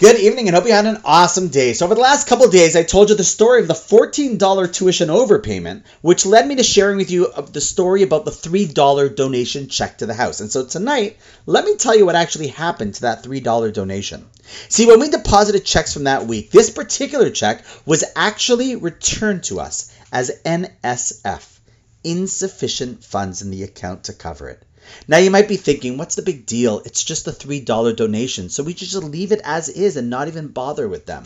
Good evening and hope you had an awesome day. So, over the last couple days, I told you the story of the $14 tuition overpayment, which led me to sharing with you of the story about the $3 donation check to the house. And so, tonight, let me tell you what actually happened to that $3 donation. See, when we deposited checks from that week, this particular check was actually returned to us as NSF insufficient funds in the account to cover it. Now you might be thinking, what's the big deal? It's just a $3 donation, so we should just leave it as is and not even bother with them.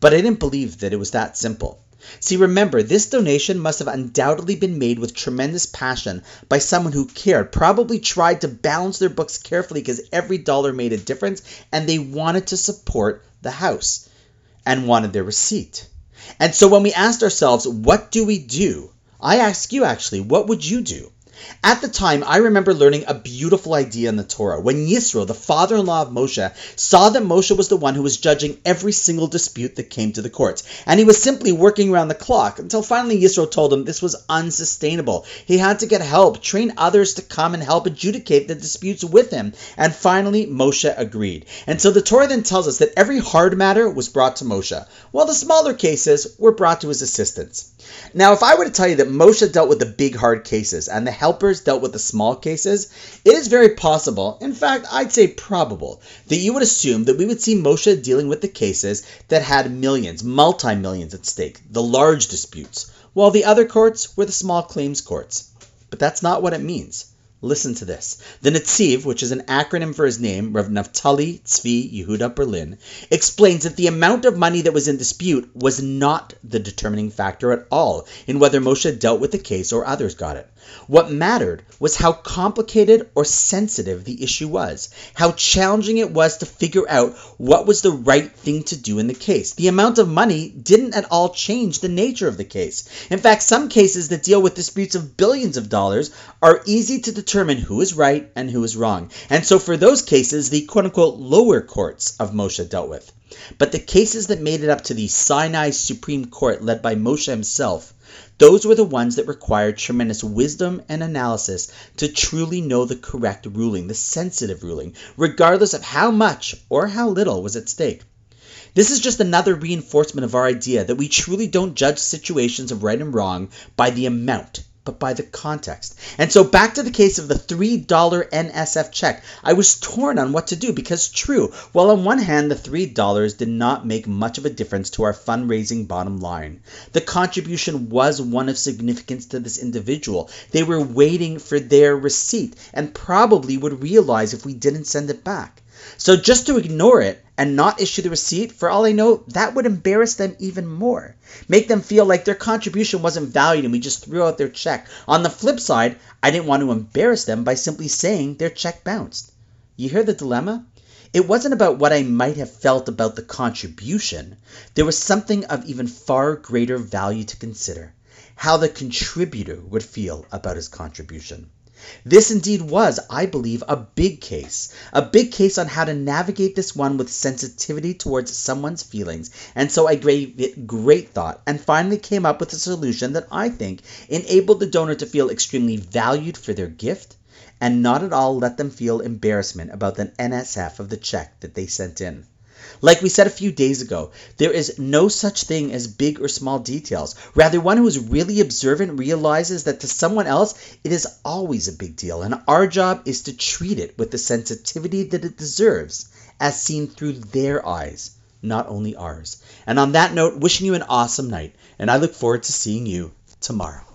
But I didn't believe that it was that simple. See, remember, this donation must have undoubtedly been made with tremendous passion by someone who cared, probably tried to balance their books carefully because every dollar made a difference and they wanted to support the house and wanted their receipt. And so when we asked ourselves, what do we do? I ask you actually, what would you do? At the time, I remember learning a beautiful idea in the Torah when Yisro, the father in law of Moshe, saw that Moshe was the one who was judging every single dispute that came to the courts. And he was simply working around the clock until finally Yisro told him this was unsustainable. He had to get help, train others to come and help adjudicate the disputes with him. And finally, Moshe agreed. And so the Torah then tells us that every hard matter was brought to Moshe, while the smaller cases were brought to his assistants. Now, if I were to tell you that Moshe dealt with the big hard cases and the helpers dealt with the small cases, it is very possible, in fact, I'd say probable, that you would assume that we would see Moshe dealing with the cases that had millions, multi millions at stake, the large disputes, while the other courts were the small claims courts. But that's not what it means. Listen to this. The Netziv, which is an acronym for his name, Rav Naftali Tzvi Yehuda Berlin, explains that the amount of money that was in dispute was not the determining factor at all in whether Moshe dealt with the case or others got it. What mattered was how complicated or sensitive the issue was, how challenging it was to figure out what was the right thing to do in the case. The amount of money didn't at all change the nature of the case. In fact, some cases that deal with disputes of billions of dollars are easy to determine who is right and who is wrong. And so for those cases, the quote unquote lower courts of Moshe dealt with. But the cases that made it up to the Sinai Supreme Court led by Moshe himself those were the ones that required tremendous wisdom and analysis to truly know the correct ruling, the sensitive ruling, regardless of how much or how little was at stake. This is just another reinforcement of our idea that we truly don't judge situations of right and wrong by the amount but by the context. And so back to the case of the $3 NSF check. I was torn on what to do because true, while on one hand the $3 did not make much of a difference to our fundraising bottom line, the contribution was one of significance to this individual. They were waiting for their receipt and probably would realize if we didn't send it back. So just to ignore it and not issue the receipt, for all I know, that would embarrass them even more. Make them feel like their contribution wasn't valued and we just threw out their check. On the flip side, I didn't want to embarrass them by simply saying their check bounced. You hear the dilemma? It wasn't about what I might have felt about the contribution. There was something of even far greater value to consider how the contributor would feel about his contribution. This indeed was, I believe, a big case. A big case on how to navigate this one with sensitivity towards someone's feelings. And so I gave it great thought and finally came up with a solution that I think enabled the donor to feel extremely valued for their gift and not at all let them feel embarrassment about the NSF of the check that they sent in. Like we said a few days ago, there is no such thing as big or small details. Rather, one who is really observant realizes that to someone else it is always a big deal, and our job is to treat it with the sensitivity that it deserves, as seen through their eyes, not only ours. And on that note, wishing you an awesome night, and I look forward to seeing you tomorrow.